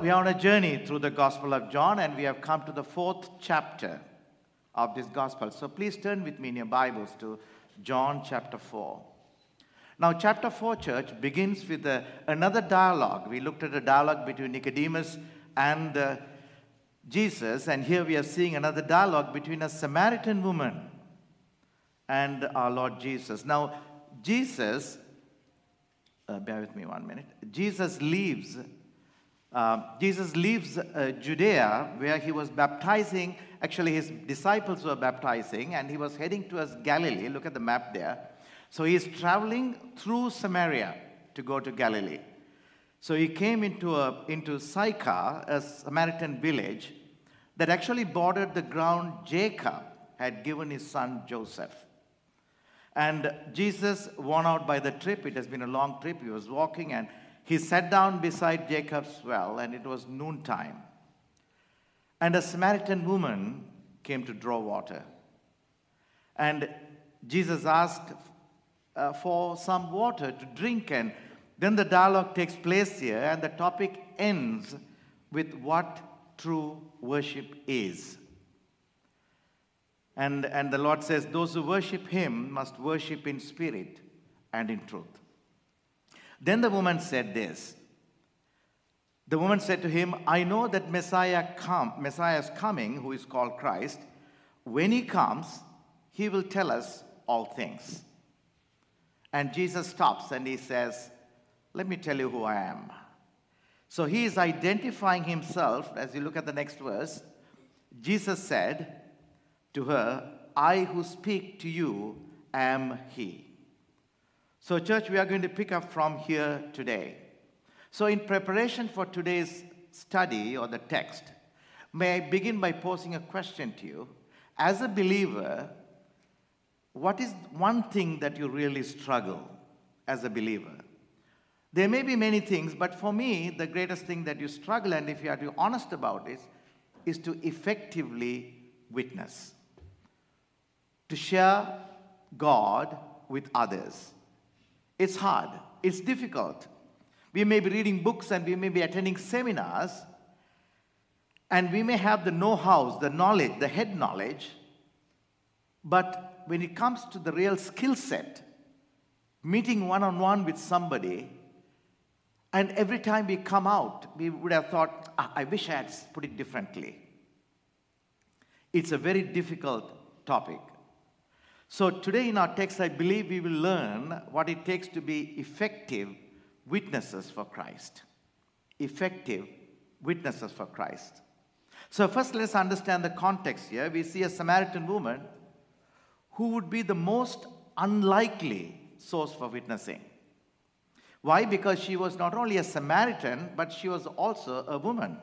We are on a journey through the Gospel of John, and we have come to the fourth chapter of this Gospel. So please turn with me in your Bibles to John chapter 4. Now, chapter 4, church, begins with a, another dialogue. We looked at a dialogue between Nicodemus and uh, Jesus, and here we are seeing another dialogue between a Samaritan woman and our Lord Jesus. Now, Jesus, uh, bear with me one minute. Jesus leaves uh, Jesus leaves uh, Judea where he was baptizing. Actually, his disciples were baptizing, and he was heading towards Galilee. Look at the map there. So he is traveling through Samaria to go to Galilee. So he came into, a, into Sychar, a Samaritan village that actually bordered the ground Jacob had given his son Joseph. And Jesus, worn out by the trip, it has been a long trip, he was walking and he sat down beside Jacob's well, and it was noontime. And a Samaritan woman came to draw water. And Jesus asked uh, for some water to drink, and then the dialogue takes place here, and the topic ends with what true worship is. And, and the Lord says, Those who worship Him must worship in spirit and in truth. Then the woman said this. The woman said to him, I know that Messiah, come, Messiah is coming, who is called Christ. When he comes, he will tell us all things. And Jesus stops and he says, Let me tell you who I am. So he is identifying himself. As you look at the next verse, Jesus said to her, I who speak to you am he. So, church, we are going to pick up from here today. So, in preparation for today's study or the text, may I begin by posing a question to you. As a believer, what is one thing that you really struggle as a believer? There may be many things, but for me, the greatest thing that you struggle, and if you are to be honest about it, is to effectively witness, to share God with others. It's hard, it's difficult. We may be reading books and we may be attending seminars, and we may have the know hows, the knowledge, the head knowledge, but when it comes to the real skill set, meeting one on one with somebody, and every time we come out, we would have thought, ah, I wish I had put it differently. It's a very difficult topic. So, today in our text, I believe we will learn what it takes to be effective witnesses for Christ. Effective witnesses for Christ. So, first, let's understand the context here. We see a Samaritan woman who would be the most unlikely source for witnessing. Why? Because she was not only a Samaritan, but she was also a woman.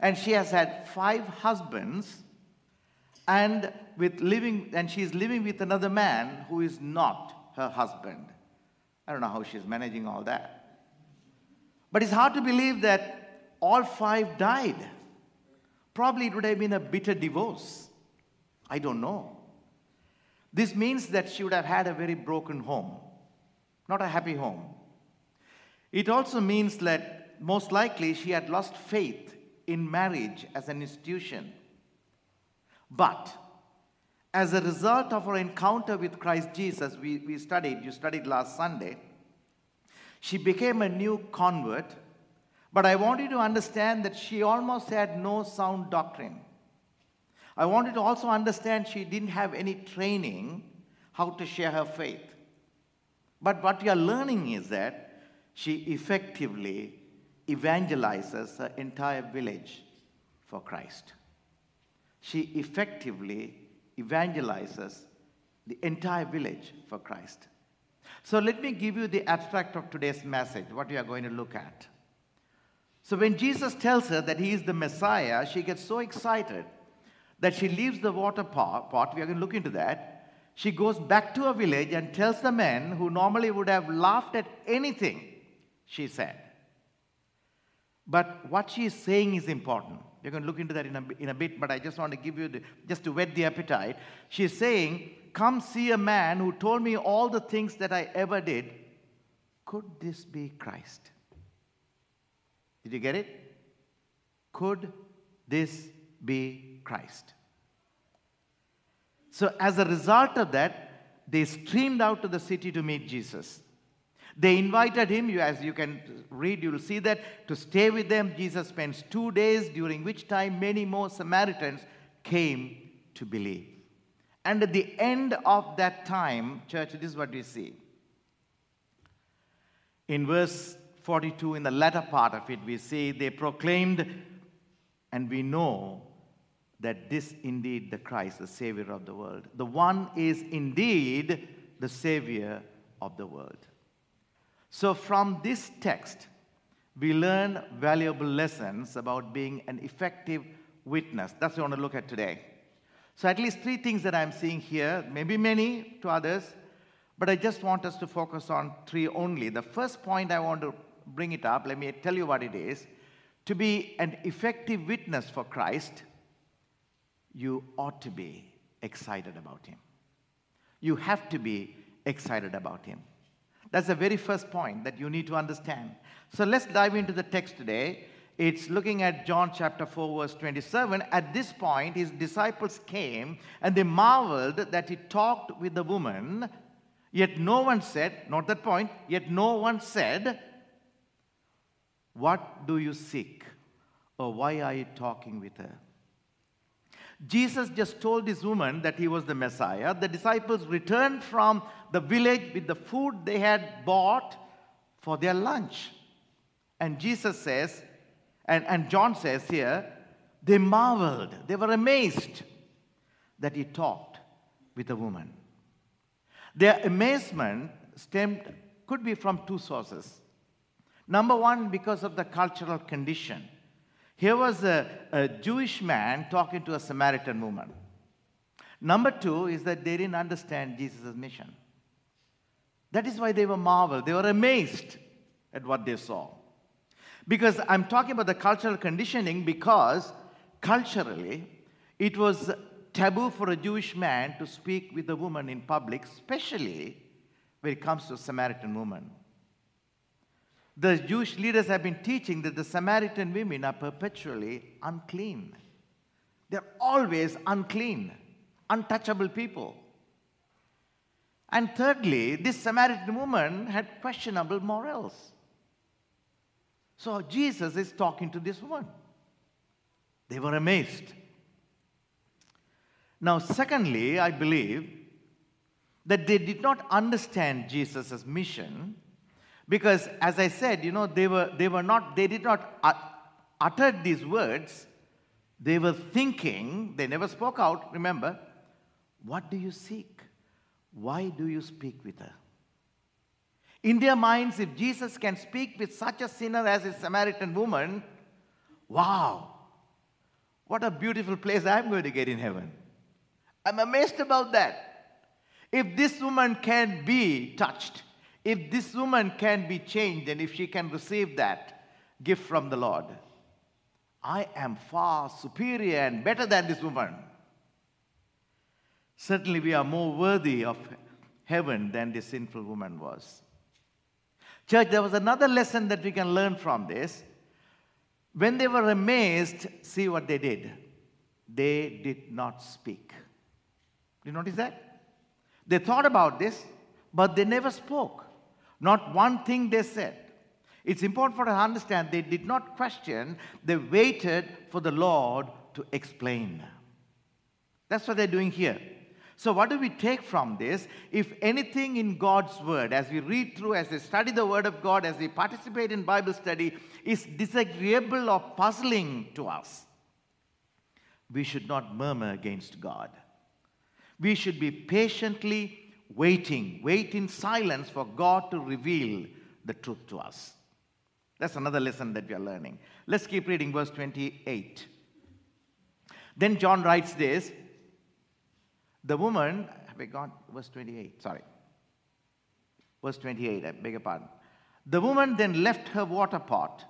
And she has had five husbands and with living and she's living with another man who is not her husband. I don't know how she's managing all that. But it's hard to believe that all five died. Probably it would have been a bitter divorce. I don't know. This means that she would have had a very broken home, not a happy home. It also means that most likely she had lost faith in marriage as an institution. But as a result of our encounter with Christ Jesus, we, we studied, you studied last Sunday, she became a new convert. But I want you to understand that she almost had no sound doctrine. I want you to also understand she didn't have any training how to share her faith. But what we are learning is that she effectively evangelizes her entire village for Christ. She effectively evangelizes the entire village for Christ. So let me give you the abstract of today's message, what we are going to look at. So when Jesus tells her that he is the Messiah, she gets so excited that she leaves the water pot. We are going to look into that. She goes back to her village and tells the men who normally would have laughed at anything she said. But what she is saying is important. We're going to look into that in a, in a bit, but I just want to give you, the, just to whet the appetite. She's saying, Come see a man who told me all the things that I ever did. Could this be Christ? Did you get it? Could this be Christ? So, as a result of that, they streamed out to the city to meet Jesus. They invited him, as you can read, you will see that, to stay with them. Jesus spends two days, during which time many more Samaritans came to believe. And at the end of that time, church, this is what we see. In verse 42, in the latter part of it, we see they proclaimed, and we know that this indeed the Christ, the Savior of the world. The one is indeed the Savior of the world. So, from this text, we learn valuable lessons about being an effective witness. That's what I want to look at today. So, at least three things that I'm seeing here, maybe many to others, but I just want us to focus on three only. The first point I want to bring it up, let me tell you what it is. To be an effective witness for Christ, you ought to be excited about Him. You have to be excited about Him. That's the very first point that you need to understand. So let's dive into the text today. It's looking at John chapter 4, verse 27. At this point, his disciples came and they marveled that he talked with the woman, yet no one said, not that point, yet no one said, what do you seek? Or why are you talking with her? Jesus just told this woman that he was the Messiah. The disciples returned from the village with the food they had bought for their lunch. And Jesus says, and, and John says here, they marveled, they were amazed that he talked with a woman. Their amazement stemmed, could be from two sources. Number one, because of the cultural condition. Here was a, a Jewish man talking to a Samaritan woman. Number two is that they didn't understand Jesus' mission. That is why they were marveled. They were amazed at what they saw. Because I'm talking about the cultural conditioning because culturally it was taboo for a Jewish man to speak with a woman in public, especially when it comes to a Samaritan woman. The Jewish leaders have been teaching that the Samaritan women are perpetually unclean. They're always unclean, untouchable people. And thirdly, this Samaritan woman had questionable morals. So Jesus is talking to this woman. They were amazed. Now, secondly, I believe that they did not understand Jesus' mission because, as I said, you know, they were, they were not, they did not utter these words. They were thinking, they never spoke out, remember. What do you seek? Why do you speak with her? In their minds, if Jesus can speak with such a sinner as a Samaritan woman, wow, what a beautiful place I'm going to get in heaven. I'm amazed about that. If this woman can be touched, if this woman can be changed and if she can receive that gift from the Lord, I am far superior and better than this woman. Certainly, we are more worthy of heaven than this sinful woman was. Church, there was another lesson that we can learn from this. When they were amazed, see what they did. They did not speak. Did you notice that? They thought about this, but they never spoke. Not one thing they said. It's important for us to understand they did not question, they waited for the Lord to explain. That's what they're doing here. So, what do we take from this? If anything in God's Word, as we read through, as we study the Word of God, as we participate in Bible study, is disagreeable or puzzling to us, we should not murmur against God. We should be patiently waiting, wait in silence for God to reveal the truth to us. That's another lesson that we are learning. Let's keep reading verse 28. Then John writes this The woman, have gone? Verse 28, sorry. Verse 28, I beg your pardon. The woman then left her water pot,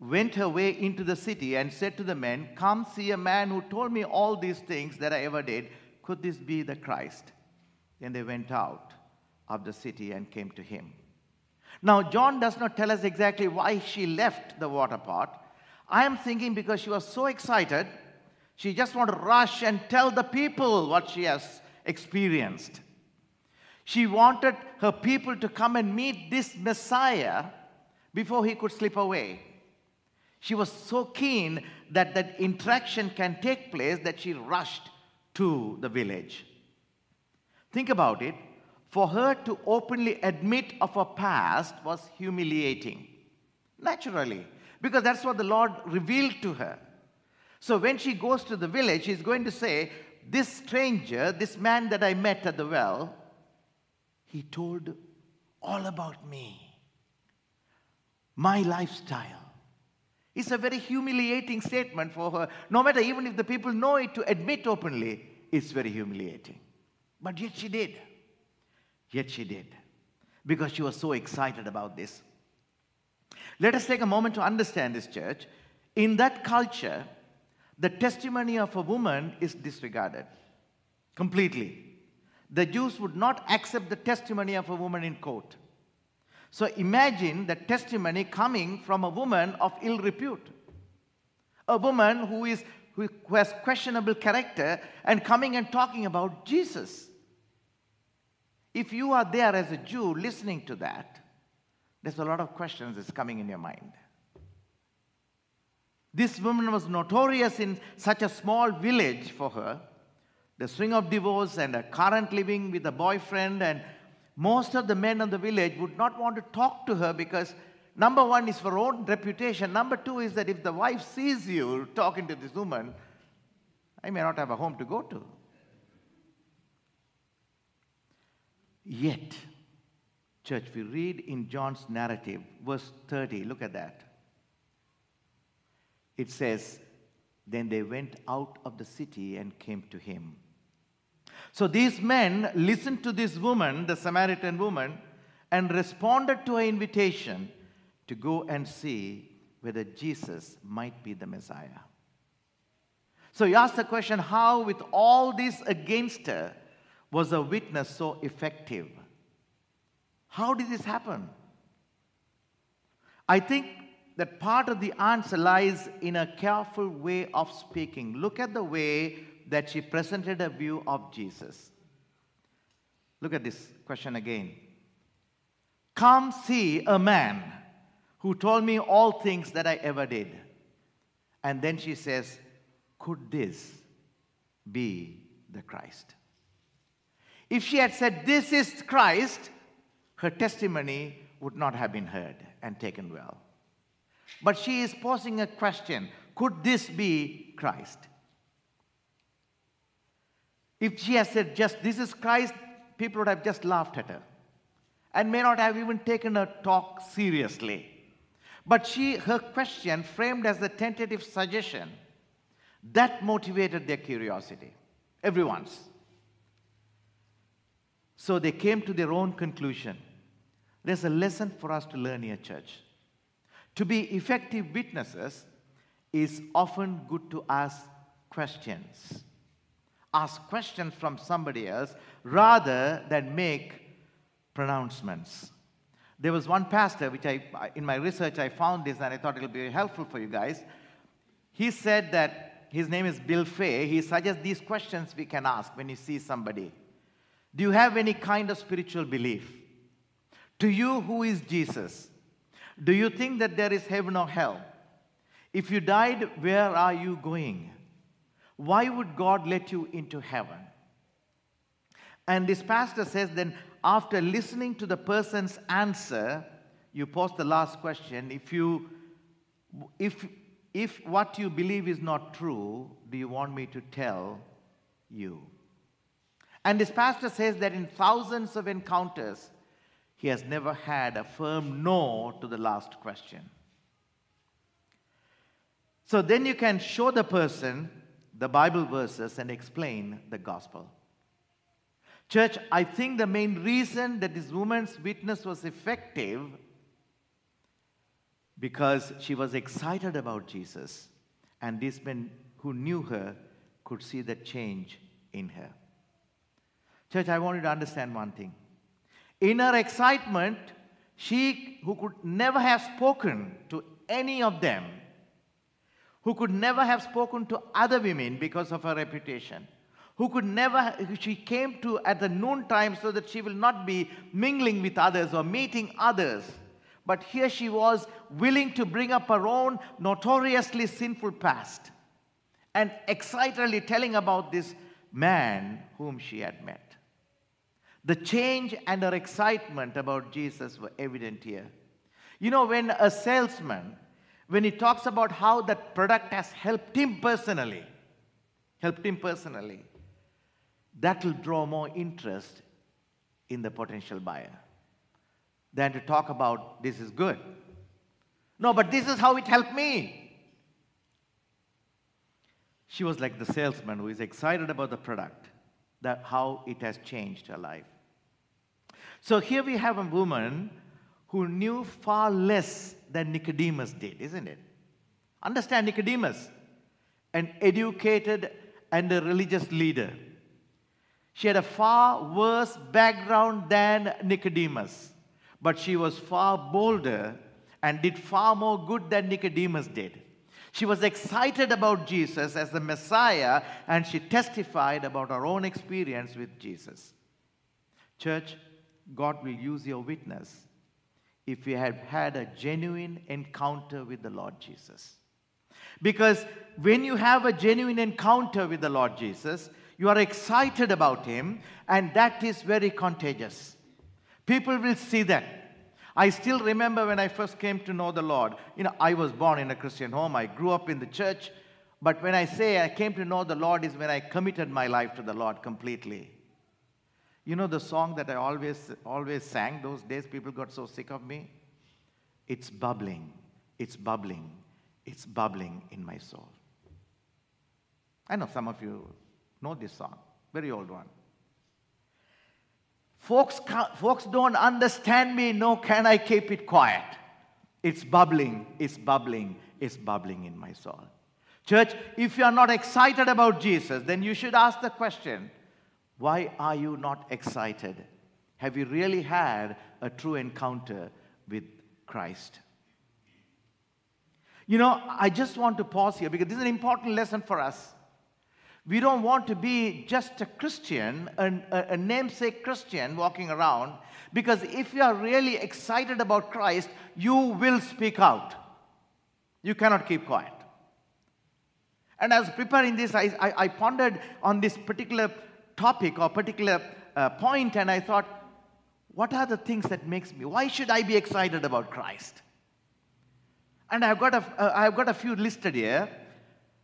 went her way into the city, and said to the men, Come see a man who told me all these things that I ever did. Could this be the Christ? Then they went out of the city and came to him. Now, John does not tell us exactly why she left the water pot. I am thinking because she was so excited, she just wanted to rush and tell the people what she has experienced. She wanted her people to come and meet this Messiah before he could slip away. She was so keen that that interaction can take place that she rushed to the village. Think about it. For her to openly admit of her past was humiliating. Naturally, because that's what the Lord revealed to her. So when she goes to the village, she's going to say, This stranger, this man that I met at the well, he told all about me, my lifestyle. It's a very humiliating statement for her. No matter even if the people know it to admit openly, it's very humiliating. But yet she did. Yet she did. Because she was so excited about this. Let us take a moment to understand this, church. In that culture, the testimony of a woman is disregarded completely the Jews would not accept the testimony of a woman in court. So imagine the testimony coming from a woman of ill repute, a woman who, is, who has questionable character and coming and talking about Jesus. If you are there as a Jew listening to that, there's a lot of questions that's coming in your mind. This woman was notorious in such a small village for her the swing of divorce and a current living with a boyfriend, and most of the men of the village would not want to talk to her because number one is for own reputation. Number two is that if the wife sees you talking to this woman, I may not have a home to go to. Yet, church, we read in John's narrative, verse 30, look at that. It says, Then they went out of the city and came to him. So these men listened to this woman, the Samaritan woman, and responded to her invitation to go and see whether Jesus might be the Messiah. So you ask the question how, with all this against her, was a witness so effective? How did this happen? I think that part of the answer lies in a careful way of speaking. Look at the way that she presented a view of Jesus. Look at this question again. Come see a man who told me all things that I ever did. And then she says, Could this be the Christ? If she had said, This is Christ, her testimony would not have been heard and taken well. But she is posing a question Could this be Christ? If she had said just this is Christ, people would have just laughed at her and may not have even taken her talk seriously. But she, her question, framed as a tentative suggestion, that motivated their curiosity, everyone's. So they came to their own conclusion. There's a lesson for us to learn here, church. To be effective witnesses is often good to ask questions ask questions from somebody else rather than make pronouncements. There was one pastor, which I, in my research, I found this and I thought it'll be helpful for you guys. He said that his name is Bill Fay. He suggests these questions we can ask when you see somebody Do you have any kind of spiritual belief? To you, who is Jesus? Do you think that there is heaven or hell? If you died, where are you going? Why would God let you into heaven? And this pastor says, then after listening to the person's answer, you pose the last question. If you if if what you believe is not true, do you want me to tell you? And this pastor says that in thousands of encounters, he has never had a firm no to the last question. So then you can show the person the Bible verses and explain the gospel. Church, I think the main reason that this woman's witness was effective because she was excited about Jesus and these men who knew her could see the change in her. Church, I want you to understand one thing. In her excitement, she who could never have spoken to any of them, who could never have spoken to other women because of her reputation, who could never, she came to at the noon time so that she will not be mingling with others or meeting others. But here she was willing to bring up her own notoriously sinful past and excitedly telling about this man whom she had met. The change and her excitement about Jesus were evident here. You know, when a salesman, when he talks about how that product has helped him personally, helped him personally, that will draw more interest in the potential buyer than to talk about this is good. No, but this is how it helped me. She was like the salesman who is excited about the product, that how it has changed her life. So here we have a woman who knew far less than Nicodemus did, isn't it? Understand Nicodemus, an educated and a religious leader. She had a far worse background than Nicodemus, but she was far bolder and did far more good than Nicodemus did. She was excited about Jesus as the Messiah and she testified about her own experience with Jesus. Church, God will use your witness if you have had a genuine encounter with the Lord Jesus. Because when you have a genuine encounter with the Lord Jesus, you are excited about Him, and that is very contagious. People will see that. I still remember when I first came to know the Lord. You know, I was born in a Christian home, I grew up in the church, but when I say I came to know the Lord is when I committed my life to the Lord completely. You know the song that I always, always sang those days, people got so sick of me? It's bubbling, it's bubbling, it's bubbling in my soul. I know some of you know this song, very old one. Folks, folks don't understand me, no, can I keep it quiet? It's bubbling, it's bubbling, it's bubbling in my soul. Church, if you are not excited about Jesus, then you should ask the question why are you not excited? Have you really had a true encounter with Christ? You know, I just want to pause here because this is an important lesson for us. We don't want to be just a Christian, a, a, namesake Christian walking around, because if you are really excited about Christ, you will speak out. You cannot keep quiet. And as preparing this, I, I, I pondered on this particular topic or particular uh, point and I thought, what are the things that makes me, why should I be excited about Christ? And I've got a, uh, I've got a few listed here.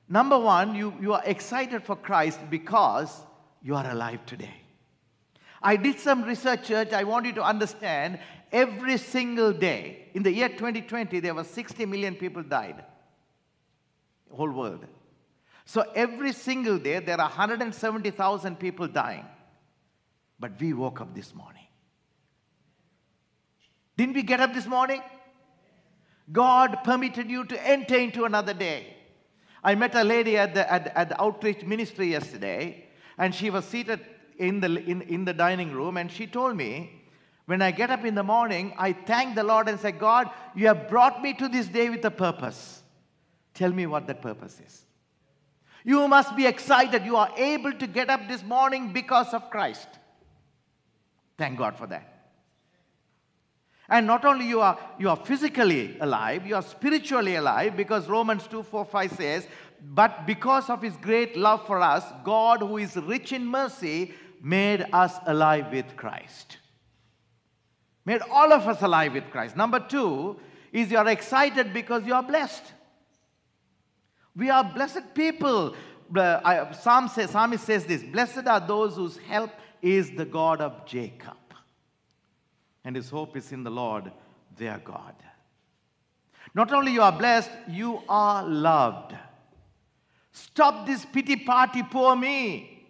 Number one, you, you are excited for Christ because you are alive today. I did some research, church. I want you to understand every single day. In the year 2020, there were 60 million people died. Whole world. So every single day, there are 170,000 people dying. But we woke up this morning. Didn't we get up this morning? God permitted you to enter into another day. I met a lady at the, at, at the outreach ministry yesterday, and she was seated in the, in, in the dining room, and she told me, when I get up in the morning, I thank the Lord and say, God, you have brought me to this day with a purpose. Tell me what that purpose is. You must be excited. You are able to get up this morning because of Christ. Thank God for that. And not only you are you are physically alive, you are spiritually alive because Romans 2 4 5 says, But because of his great love for us, God, who is rich in mercy, made us alive with Christ. Made all of us alive with Christ. Number two is you are excited because you are blessed. We are blessed people. Psalm says, Psalmist says this Blessed are those whose help is the God of Jacob, and his hope is in the Lord their God. Not only you are blessed, you are loved. Stop this pity party, poor me.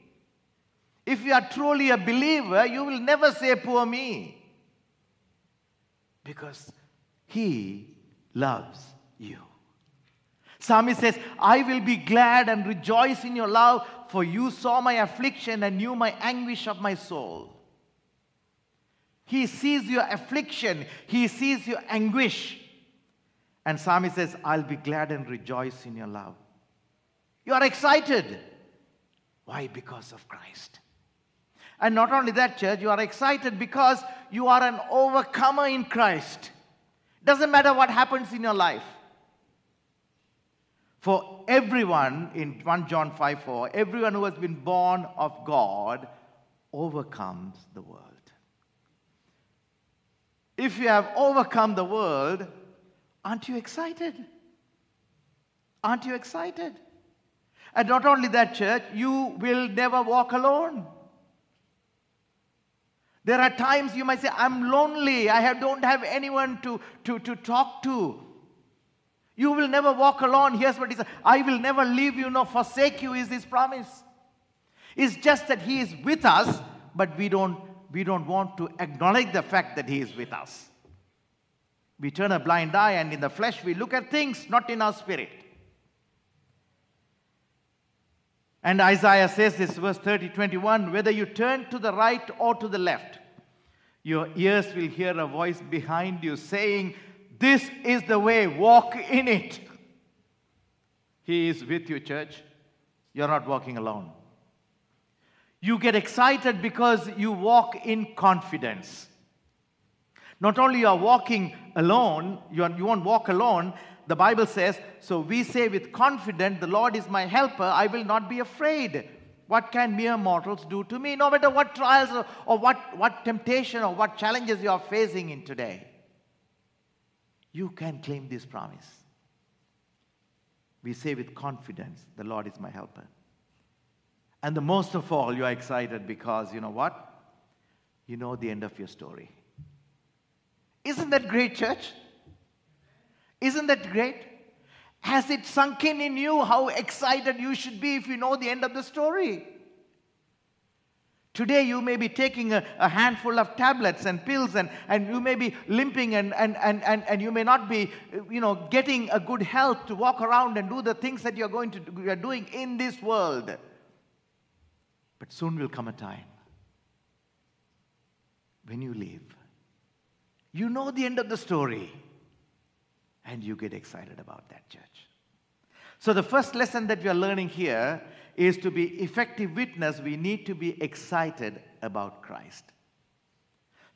If you are truly a believer, you will never say, poor me. Because he loves you. Psalmist says, I will be glad and rejoice in your love, for you saw my affliction and knew my anguish of my soul. He sees your affliction, he sees your anguish. And Psalmist says, I'll be glad and rejoice in your love. You are excited. Why? Because of Christ. And not only that, church, you are excited because you are an overcomer in Christ. Doesn't matter what happens in your life. For everyone, in 1 John 5 4, everyone who has been born of God overcomes the world. If you have overcome the world, aren't you excited? Aren't you excited? And not only that, church, you will never walk alone. There are times you might say, I'm lonely. I have, don't have anyone to, to, to talk to. You will never walk alone. Here's what he says I will never leave you nor forsake you, is his promise. It's just that he is with us, but we don't, we don't want to acknowledge the fact that he is with us. We turn a blind eye, and in the flesh, we look at things, not in our spirit. And Isaiah says this, verse 30, 21 whether you turn to the right or to the left, your ears will hear a voice behind you saying, This is the way, walk in it. He is with you, church. You're not walking alone. You get excited because you walk in confidence. Not only you are walking alone, you, are, you won't walk alone, the Bible says, so we say with confidence, the Lord is my helper, I will not be afraid. What can mere mortals do to me? No matter what trials or, or what, what temptation or what challenges you are facing in today, you can claim this promise. We say with confidence, the Lord is my helper. And the most of all, you are excited because you know what? You know the end of your story. Isn't that great, church? Isn't that great? Has it sunk in in you how excited you should be if you know the end of the story? Today, you may be taking a, a, handful of tablets and pills, and, and you may be limping, and, and, and, and, and you may not be you know, getting a good health to walk around and do the things that you're, going to you're doing in this world. But soon will come a time when you leave. You know the end of the story and you get excited about that, church. So, the first lesson that we are learning here is to be effective witness, we need to be excited about Christ.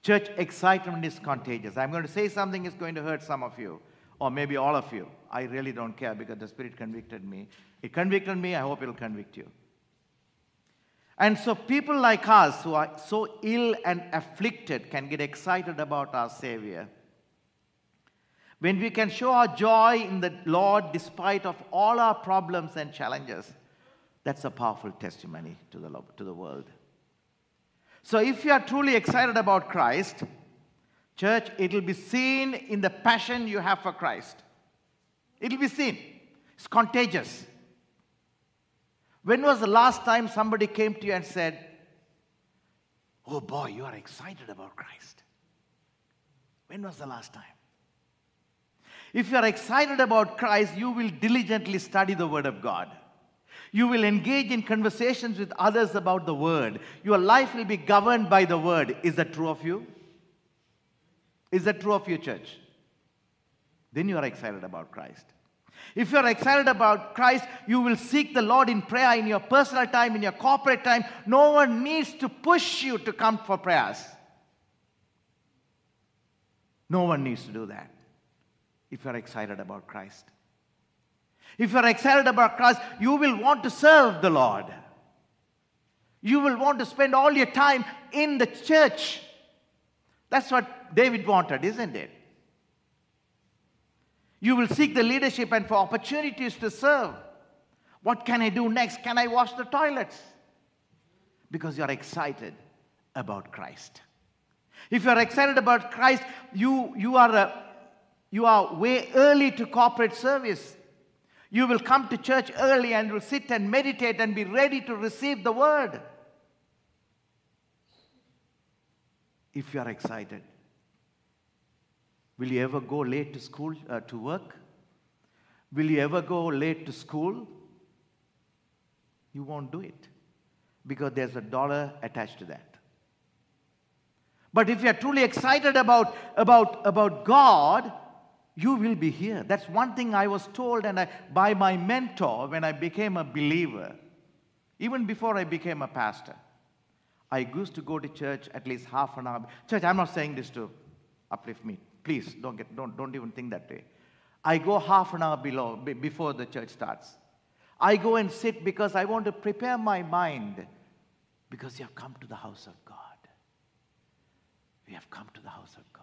Church, excitement is contagious. I'm going to say something is going to hurt some of you, or maybe all of you. I really don't care because the Spirit convicted me. It convicted me, I hope it'll convict you. And so, people like us who are so ill and afflicted can get excited about our Savior when we can show our joy in the Lord despite of all our problems and challenges, that's a powerful testimony to the, to the world. So if you are truly excited about Christ, church, it will be seen in the passion you have for Christ. It will be seen. It's contagious. When was the last time somebody came to you and said, Oh boy, you are excited about Christ? When was the last time? If you are excited about Christ, you will diligently study the Word of God. You will engage in conversations with others about the Word. Your life will be governed by the Word. Is that true of you? Is that true of your church? Then you are excited about Christ. If you are excited about Christ, you will seek the Lord in prayer in your personal time, in your corporate time. No one needs to push you to come for prayers. No one needs to do that if you're excited about Christ. If you're excited about Christ, you will want to serve the Lord. You will want to spend all your time in the church. That's what David wanted, isn't it? You will seek the leadership and for opportunities to serve. What can I do next? Can I wash the toilets? Because you're excited about Christ. If you're excited about Christ, you, you are a you are way early to corporate service. You will come to church early and will sit and meditate and be ready to receive the word. If you are excited, will you ever go late to school uh, to work? Will you ever go late to school? You won't do it because there's a dollar attached to that. But if you're truly excited about, about, about God, you will be here. That's one thing I was told and I, by my mentor when I became a believer, even before I became a pastor. I used to go to church at least half an hour. Church, I'm not saying this to uplift me. Please don't, get, don't, don't even think that way. I go half an hour below, before the church starts. I go and sit because I want to prepare my mind because you have come to the house of God. We have come to the house of God.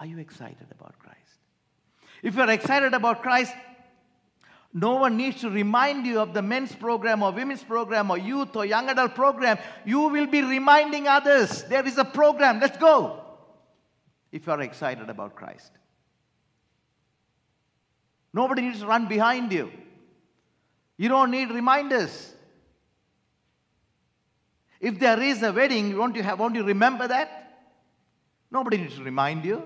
Are you excited about Christ? If you're excited about Christ, no one needs to remind you of the men's program or women's program or youth or young adult program. You will be reminding others there is a program, let's go. If you are excited about Christ, nobody needs to run behind you. You don't need reminders. If there is a wedding, won't you, have, won't you remember that? Nobody needs to remind you.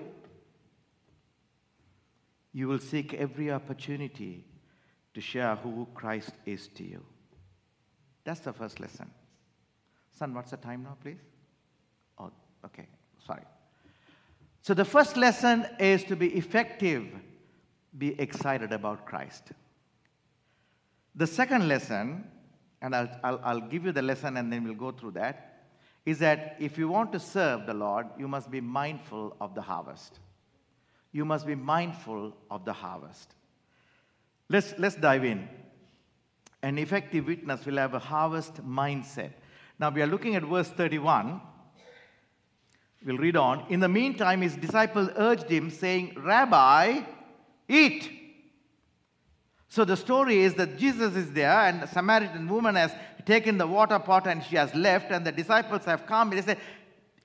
You will seek every opportunity to share who Christ is to you. That's the first lesson. Son, what's the time now, please? Oh, okay, sorry. So the first lesson is to be effective, be excited about Christ. The second lesson and I'll, I'll, I'll give you the lesson and then we'll go through that, is that if you want to serve the Lord, you must be mindful of the harvest. You must be mindful of the harvest. Let's, let's dive in. An effective witness will have a harvest mindset. Now we are looking at verse 31. We'll read on. In the meantime, his disciples urged him, saying, Rabbi, eat. So the story is that Jesus is there, and the Samaritan woman has taken the water pot and she has left, and the disciples have come. And they say,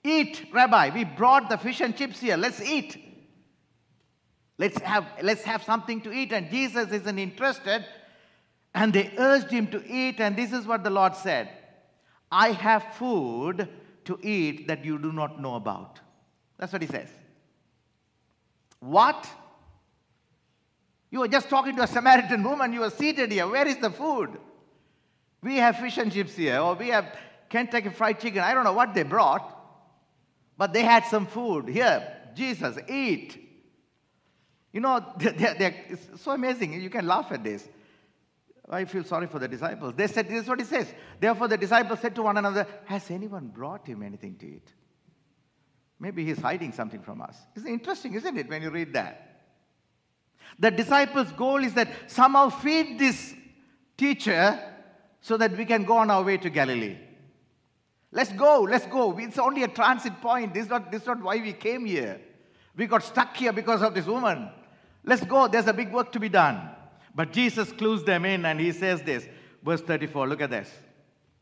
Eat, Rabbi. We brought the fish and chips here. Let's eat. Let's have, let's have something to eat. And Jesus isn't interested. And they urged him to eat, and this is what the Lord said I have food to eat that you do not know about. That's what he says. What? You were just talking to a Samaritan woman, you were seated here. Where is the food? We have fish and chips here, or we have Kentucky fried chicken. I don't know what they brought, but they had some food. Here, Jesus, eat. You know, they're, they're, it's so amazing. You can laugh at this. I feel sorry for the disciples. They said, this is what he says. Therefore, the disciples said to one another, Has anyone brought him anything to eat? Maybe he's hiding something from us. It's interesting, isn't it, when you read that? The disciples' goal is that somehow feed this teacher so that we can go on our way to Galilee. Let's go, let's go. It's only a transit point. This is not, this is not why we came here. We got stuck here because of this woman. Let's go, there's a big work to be done. But Jesus clues them in and he says this. Verse 34, look at this.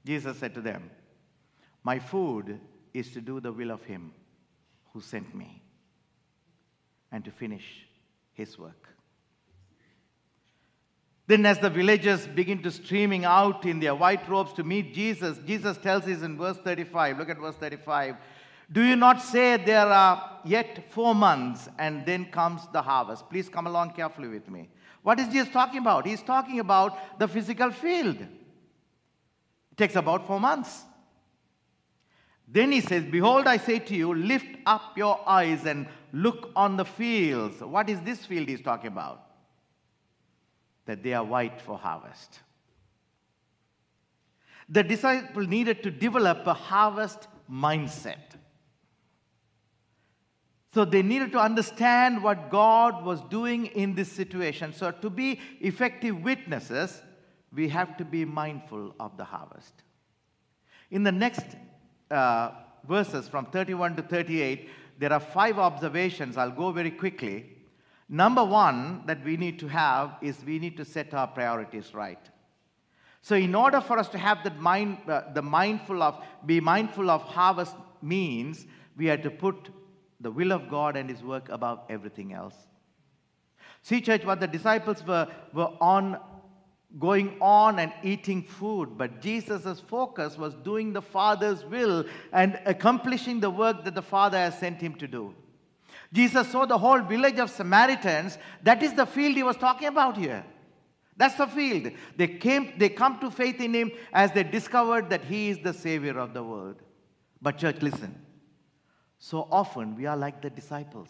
Jesus said to them, My food is to do the will of him who sent me and to finish his work. Then, as the villagers begin to streaming out in their white robes to meet Jesus, Jesus tells us in verse 35, look at verse 35, do you not say there are yet four months and then comes the harvest? Please come along carefully with me. What is Jesus talking about? He's talking about the physical field. It takes about four months. Then he says, Behold, I say to you, lift up your eyes and look on the fields. What is this field he's talking about? that they are white for harvest. The disciple needed to develop a harvest mindset. So they needed to understand what God was doing in this situation. So, to be effective witnesses, we have to be mindful of the harvest. In the next uh, verses from 31 to 38, there are five observations. I'll go very quickly Number one that we need to have is we need to set our priorities right. So, in order for us to have that mind, uh, the mindful of, be mindful of harvest means we have to put the will of God and His work above everything else. See, church, what the disciples were, were on going on and eating food, but Jesus' focus was doing the Father's will and accomplishing the work that the Father has sent him to do. Jesus saw the whole village of Samaritans. That is the field he was talking about here. That's the field. They came, they come to faith in him as they discovered that he is the savior of the world. But church, listen. So often we are like the disciples.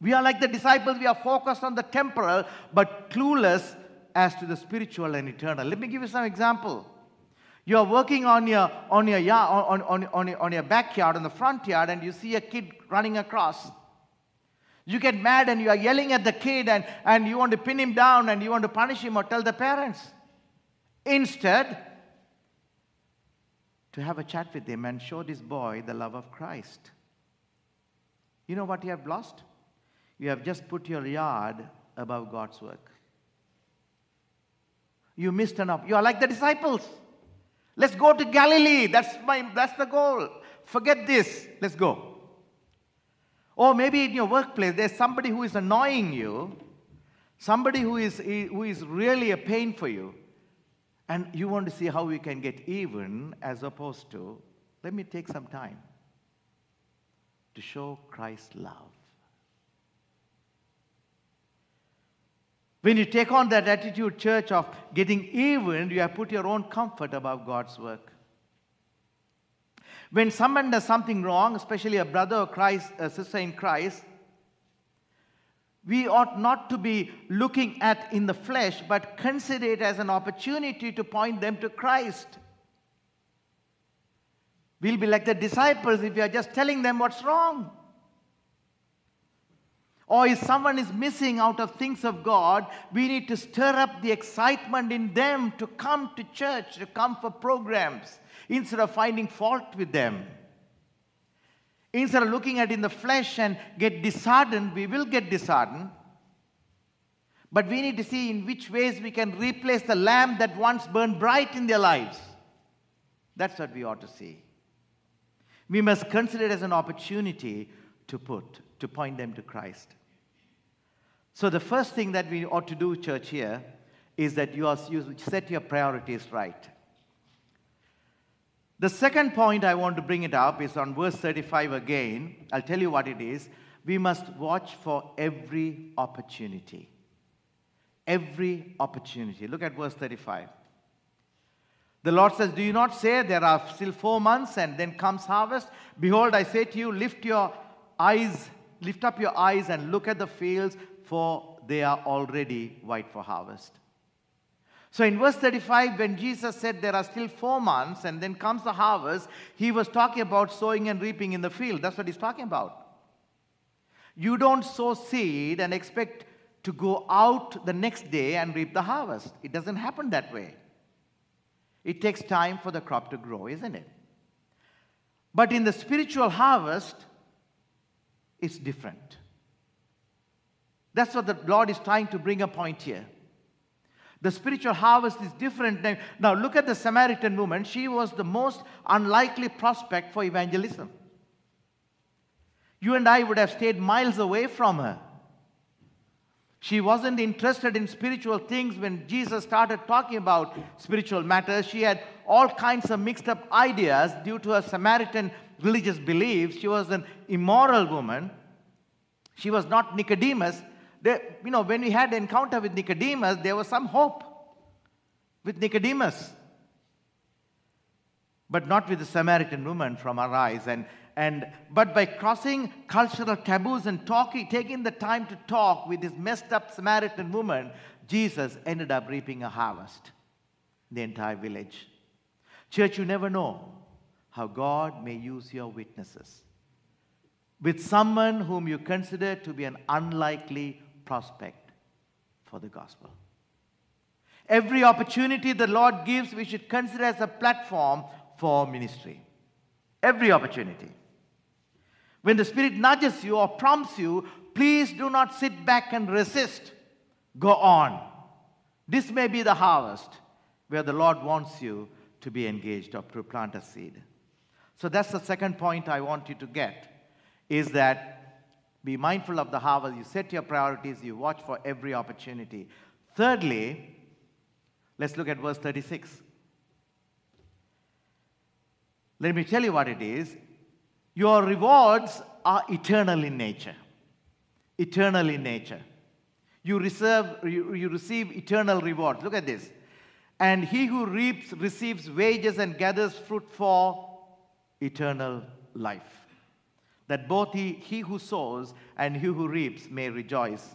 We are like the disciples, we are focused on the temporal but clueless as to the spiritual and eternal. Let me give you some example. You are working on your, on your, on, on, on, on your backyard, on the front yard, and you see a kid running across. You get mad and you are yelling at the kid and, and you want to pin him down and you want to punish him or tell the parents. Instead, to have a chat with him and show this boy the love of Christ. You know what you have lost? You have just put your yard above God's work. You missed an up. You are like the disciples. Let's go to Galilee. That's my that's the goal. Forget this. Let's go. Or maybe in your workplace there's somebody who is annoying you, somebody who is who is really a pain for you. And you want to see how we can get even as opposed to let me take some time to show Christ's love. When you take on that attitude, church, of getting even, you have put your own comfort above God's work. When someone does something wrong, especially a brother or Christ, a sister in Christ, we ought not to be looking at in the flesh, but consider it as an opportunity to point them to Christ. We'll be like the disciples if we are just telling them what's wrong or if someone is missing out of things of God, we need to stir up the excitement in them to come to church, to come for programs, instead of finding fault with them. Instead of looking at in the flesh and get disheartened, we will get disheartened. But we need to see in which ways we can replace the lamp that once burned bright in their lives. That's what we ought to see. We must consider it as an opportunity to put, to point them to Christ. So, the first thing that we ought to do, church, here is that you, are, you set your priorities right. The second point I want to bring it up is on verse 35 again. I'll tell you what it is. We must watch for every opportunity. Every opportunity. Look at verse 35. The Lord says, Do you not say there are still four months and then comes harvest? Behold, I say to you, lift your eyes, lift up your eyes and look at the fields, for they are already white for harvest. So in verse 35, when Jesus said there are still four months and then comes the harvest, he was talking about sowing and reaping in the field. That's what he's talking about. You don't sow seed and expect to go out the next day and reap the harvest. It doesn't happen that way. It takes time for the crop to grow, isn't it? But in the spiritual harvest, it's different. That's what the Lord is trying to bring a point here. The spiritual harvest is different. Now, look at the Samaritan woman. She was the most unlikely prospect for evangelism. You and I would have stayed miles away from her. She wasn't interested in spiritual things when Jesus started talking about spiritual matters. She had all kinds of mixed up ideas due to her Samaritan religious beliefs. She was an immoral woman. She was not Nicodemus, you know, when we had encounter with Nicodemus, there was some hope with Nicodemus, but not with the Samaritan woman from our eyes. And, and, but by crossing cultural taboos and talking, taking the time to talk with this messed up Samaritan woman, Jesus ended up reaping a harvest in the entire village. Church, you never know how God may use your witnesses. With someone whom you consider to be an unlikely prospect for the gospel. Every opportunity the Lord gives, we should consider as a platform for ministry. Every opportunity. When the Spirit nudges you or prompts you, please do not sit back and resist. Go on. This may be the harvest where the Lord wants you to be engaged or to plant a seed. So that's the second point I want you to get is that be mindful of the harvest. You set your priorities, you watch for every opportunity. Thirdly, let's look at verse 36. Let me tell you what it is. Your rewards are eternal in nature. Eternal in nature. You, reserve, you, you receive eternal rewards. Look at this. And he who reaps receives wages and gathers fruit for eternal life. That both he, he who sows and he who reaps may rejoice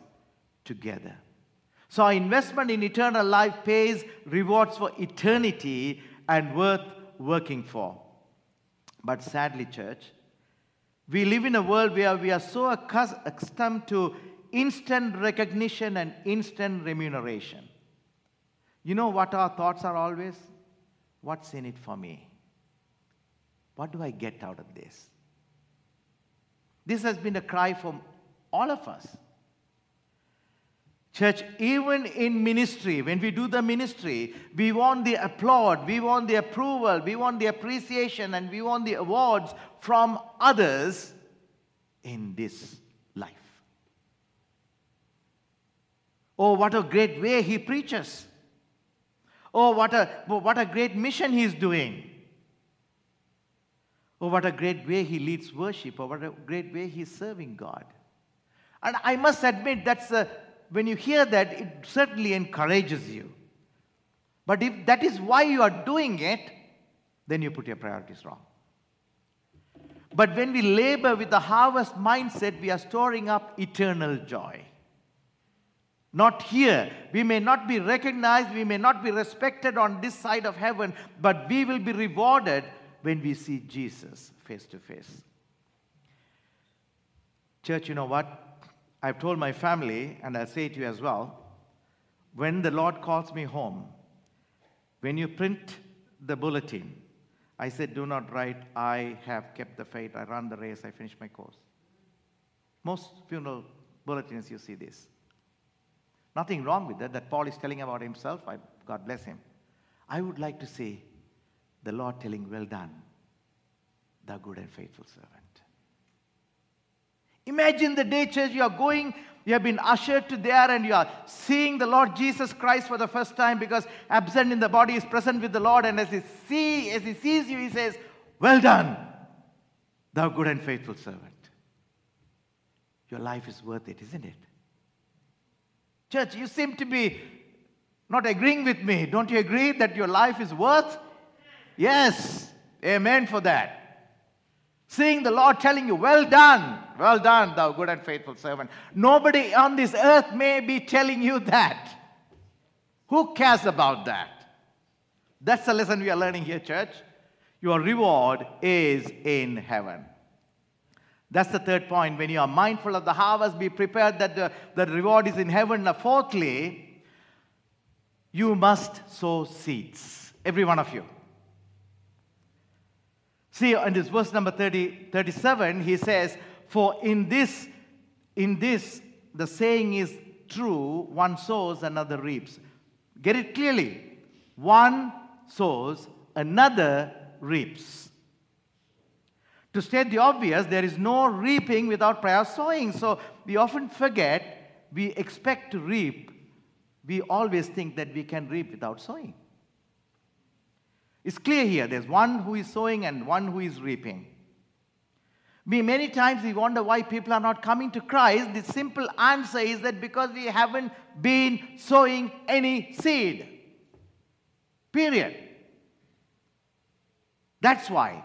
together. So, our investment in eternal life pays rewards for eternity and worth working for. But sadly, church, we live in a world where we are so accustomed to instant recognition and instant remuneration. You know what our thoughts are always? What's in it for me? What do I get out of this? This has been a cry from all of us. Church, even in ministry, when we do the ministry, we want the applaud, we want the approval, we want the appreciation, and we want the awards from others in this life. Oh, what a great way he preaches. Oh, what a, what a great mission he's doing. Oh, what a great way he leads worship. Oh, what a great way he's serving God. And I must admit, that's a when you hear that, it certainly encourages you. But if that is why you are doing it, then you put your priorities wrong. But when we labor with the harvest mindset, we are storing up eternal joy. Not here. We may not be recognized, we may not be respected on this side of heaven, but we will be rewarded when we see Jesus face to face. Church, you know what? I've told my family, and I'll say to you as well when the Lord calls me home, when you print the bulletin, I said, do not write, I have kept the faith, I run the race, I finished my course. Most funeral bulletins, you see this. Nothing wrong with that, that Paul is telling about himself. I, God bless him. I would like to say, the Lord telling, Well done, thou good and faithful servant. Imagine the day, church, you are going, you have been ushered to there and you are seeing the Lord Jesus Christ for the first time because absent in the body is present with the Lord. And as he, see, as he sees you, he says, Well done, thou good and faithful servant. Your life is worth it, isn't it? Church, you seem to be not agreeing with me. Don't you agree that your life is worth? Yes. Amen for that. Seeing the Lord telling you, Well done, well done, thou good and faithful servant. Nobody on this earth may be telling you that. Who cares about that? That's the lesson we are learning here, church. Your reward is in heaven. That's the third point. When you are mindful of the harvest, be prepared that the, the reward is in heaven. Now, fourthly, you must sow seeds. Every one of you. See, in this verse number 30, 37, he says, For in this, in this, the saying is true, one sows, another reaps. Get it clearly. One sows, another reaps. To state the obvious, there is no reaping without prior sowing. So we often forget, we expect to reap. We always think that we can reap without sowing. It's clear here there's one who is sowing and one who is reaping. We, many times we wonder why people are not coming to Christ. The simple answer is that because we haven't been sowing any seed. Period. That's why.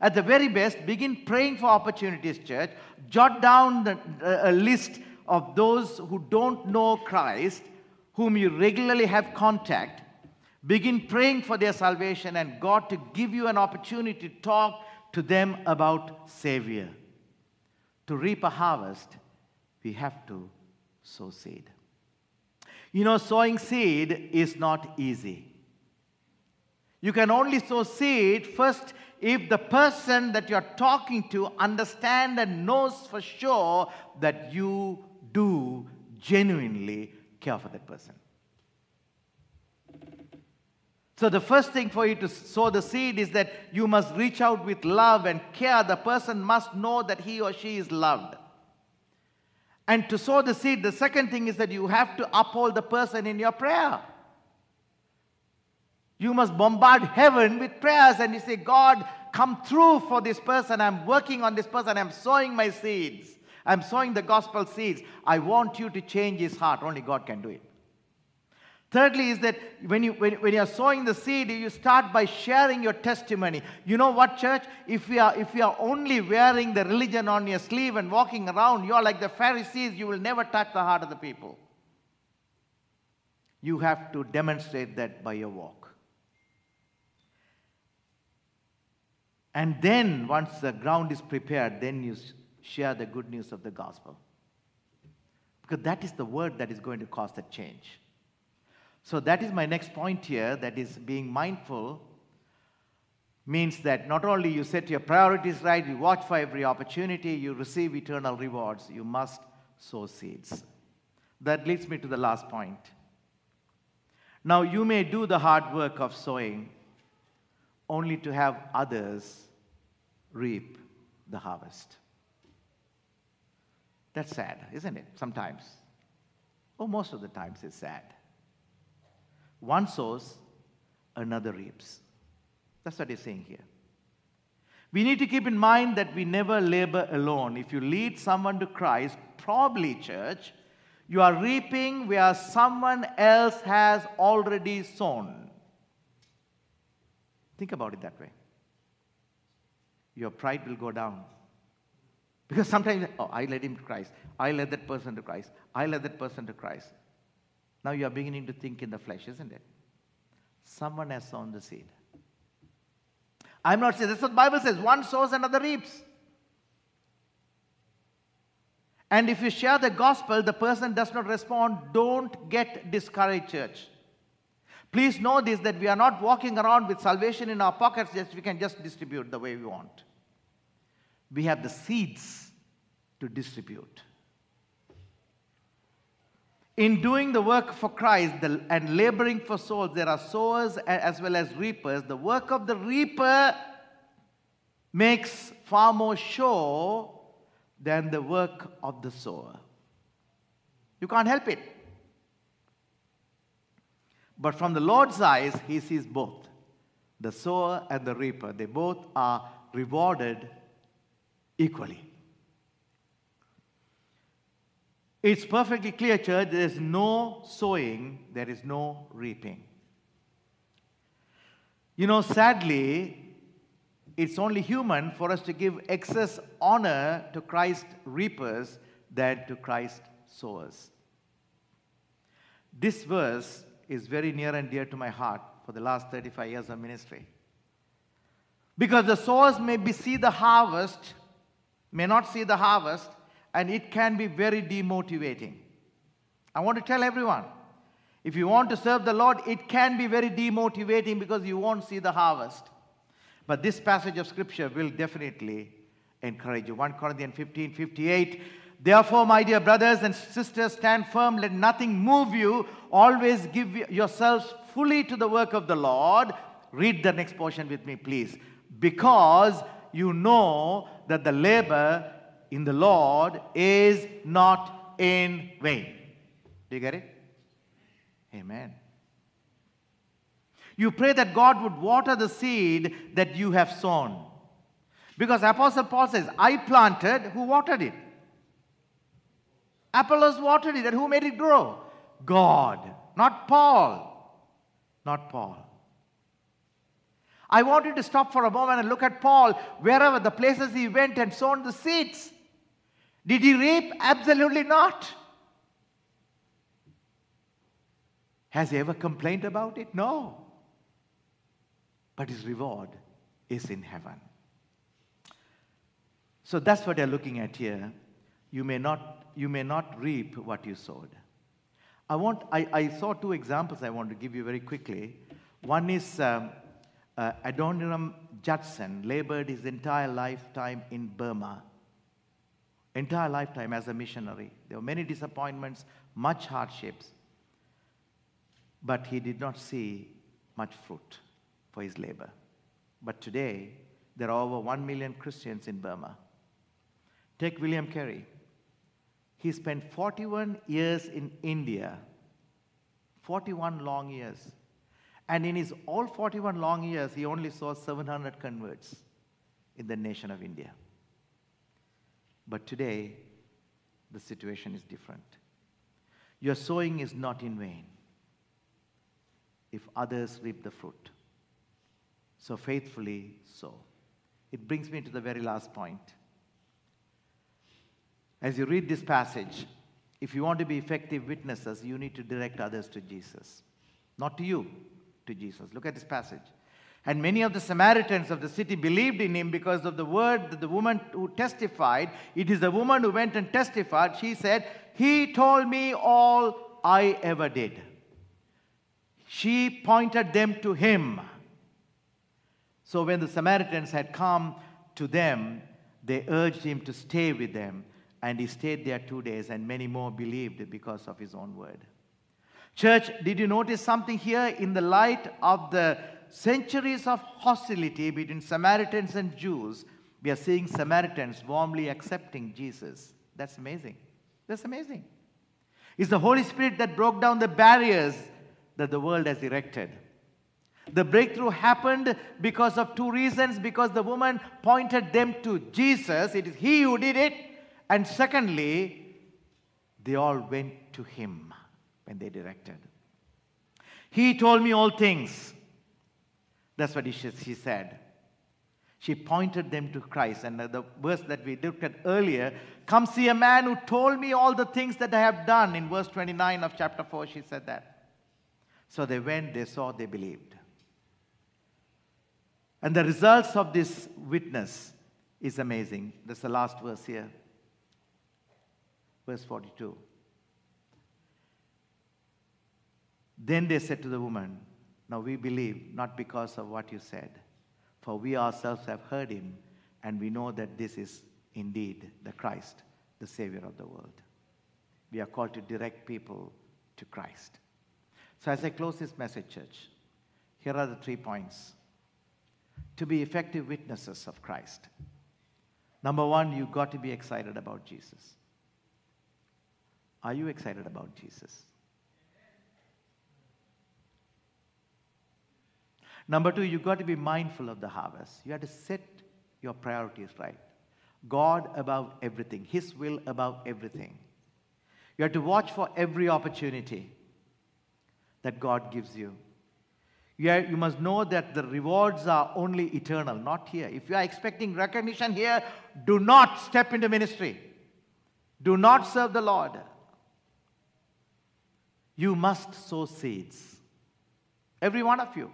At the very best, begin praying for opportunities, church. Jot down the, uh, a list of those who don't know Christ, whom you regularly have contact, Begin praying for their salvation and God to give you an opportunity to talk to them about Savior. To reap a harvest, we have to sow seed. You know, sowing seed is not easy. You can only sow seed first if the person that you're talking to understand and knows for sure that you do genuinely care for that person. So, the first thing for you to sow the seed is that you must reach out with love and care. The person must know that he or she is loved. And to sow the seed, the second thing is that you have to uphold the person in your prayer. You must bombard heaven with prayers and you say, God, come through for this person. I'm working on this person. I'm sowing my seeds. I'm sowing the gospel seeds. I want you to change his heart. Only God can do it. Thirdly, is that when you when, when you're sowing the seed, you start by sharing your testimony. You know what, church? If we are if we are only wearing the religion on your sleeve and walking around, you're like the Pharisees, you will never touch the heart of the people. You have to demonstrate that by your walk. And then, once the ground is prepared, then you share the good news of the gospel. Because that is the word that is going to cause the change. So that is my next point here that is being mindful means that not only you set your priorities right, you watch for every opportunity, you receive eternal rewards, you must sow seeds. That leads me to the last point. Now, you may do the hard work of sowing only to have others reap the harvest. That's sad, isn't it? Sometimes. Oh, most of the times it's sad. One sows, another reaps. That's what he's saying here. We need to keep in mind that we never labor alone. If you lead someone to Christ, probably, church, you are reaping where someone else has already sown. Think about it that way. Your pride will go down. Because sometimes, oh, I led him to Christ. I led that person to Christ. I led that person to Christ. Now you are beginning to think in the flesh, isn't it? Someone has sown the seed. I'm not saying that's what the Bible says. One sows, another reaps. And if you share the gospel, the person does not respond, don't get discouraged, church. Please know this that we are not walking around with salvation in our pockets, just we can just distribute the way we want. We have the seeds to distribute in doing the work for Christ and laboring for souls, there are sowers as well as reapers. The work of the reaper makes far more sure than the work of the sower. You can't help it. But from the Lord's eyes, he sees both the sower and the reaper. They both are rewarded equally. It's perfectly clear, church, there is no sowing, there is no reaping. You know, sadly, it's only human for us to give excess honor to Christ reapers than to Christ sowers. This verse is very near and dear to my heart for the last 35 years of ministry. Because the sowers may see the harvest, may not see the harvest, and it can be very demotivating. I want to tell everyone if you want to serve the Lord, it can be very demotivating because you won't see the harvest. But this passage of scripture will definitely encourage you. 1 Corinthians 15 58. Therefore, my dear brothers and sisters, stand firm, let nothing move you. Always give yourselves fully to the work of the Lord. Read the next portion with me, please. Because you know that the labor in the Lord is not in vain. Do you get it? Amen. You pray that God would water the seed that you have sown. Because Apostle Paul says, I planted, who watered it? Apollos watered it, and who made it grow? God, not Paul. Not Paul. I want you to stop for a moment and look at Paul, wherever the places he went and sown the seeds. Did he rape? Absolutely not. Has he ever complained about it? No. But his reward is in heaven. So that's what you're looking at here. You may not, you may not reap what you sowed. I, want, I, I saw two examples I want to give you very quickly. One is um, uh, Adoniram Judson labored his entire lifetime in Burma entire lifetime as a missionary. There were many disappointments, much hardships. But he did not see much fruit for his labor. But today, there are over 1 million Christians in Burma. Take William Carey. He spent 41 years in India, 41 long years. And in his all 41 long years, he only saw 700 converts in the nation of India. But today, the situation is different. Your sowing is not in vain if others reap the fruit. So faithfully sow. It brings me to the very last point. As you read this passage, if you want to be effective witnesses, you need to direct others to Jesus. Not to you, to Jesus. Look at this passage. And many of the Samaritans of the city believed in him because of the word that the woman who testified. It is the woman who went and testified. She said, He told me all I ever did. She pointed them to him. So when the Samaritans had come to them, they urged him to stay with them. And he stayed there two days, and many more believed because of his own word. Church, did you notice something here in the light of the centuries of hostility between Samaritans and Jews? We are seeing Samaritans warmly accepting Jesus. That's amazing. That's amazing. It's the Holy Spirit that broke down the barriers that the world has erected. The breakthrough happened because of two reasons because the woman pointed them to Jesus, it is He who did it. And secondly, they all went to Him when they directed. He told me all things. That's what she said. She pointed them to Christ. And the verse that we looked at earlier come see a man who told me all the things that I have done. In verse 29 of chapter 4, she said that. So they went, they saw, they believed. And the results of this witness is amazing. That's the last verse here. Verse 42. Then they said to the woman, Now we believe not because of what you said, for we ourselves have heard him, and we know that this is indeed the Christ, the Savior of the world. We are called to direct people to Christ. So, as I close this message, church, here are the three points to be effective witnesses of Christ. Number one, you've got to be excited about Jesus. Are you excited about Jesus? Number two, you've got to be mindful of the harvest. You have to set your priorities right. God above everything, His will above everything. You have to watch for every opportunity that God gives you. You, must know that the rewards are only eternal, not here. If you are expecting recognition here, do not step into ministry. Do not serve the Lord. You must sow seeds. Every one of you.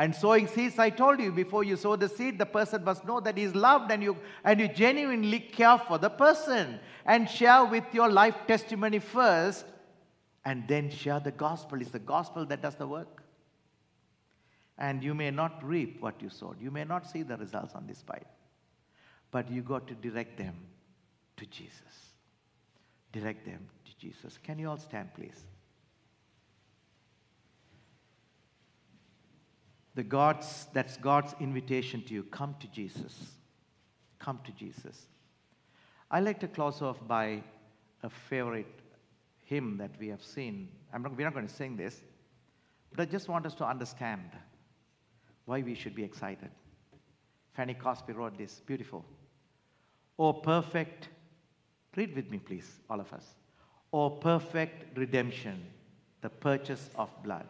And sowing seeds, I told you, before you sow the seed, the person must know that he is loved and you, and you genuinely care for the person. And share with your life testimony first, and then share the gospel. It's the gospel that does the work. And you may not reap what you sowed. You may not see the results on this pipe. But you got to direct them to Jesus. Direct them to Jesus. Can you all stand, please? The God's, that's God's invitation to you. Come to Jesus. Come to Jesus. I like to close off by a favorite hymn that we have seen. Not, we're not going to sing this, but I just want us to understand why we should be excited. Fanny Crosby wrote this, beautiful. Oh, perfect, read with me, please, all of us. Oh, perfect redemption, the purchase of blood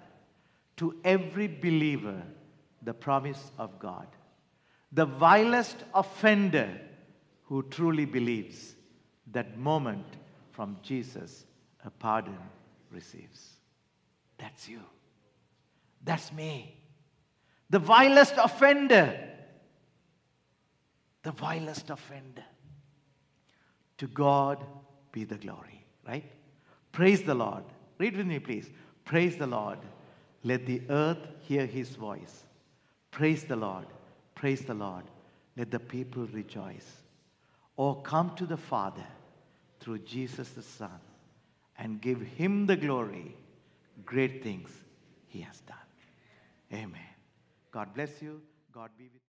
to every believer the promise of God. The vilest offender who truly believes that moment from Jesus a pardon receives. That's you. That's me. The vilest offender. The vilest offender. To God be the glory, right? Praise the Lord. Read with me, please. Praise the Lord. Let the earth hear his voice. Praise the Lord. Praise the Lord. Let the people rejoice. Oh, come to the Father through Jesus the Son and give him the glory. Great things he has done. Amen. God bless you. God be with you.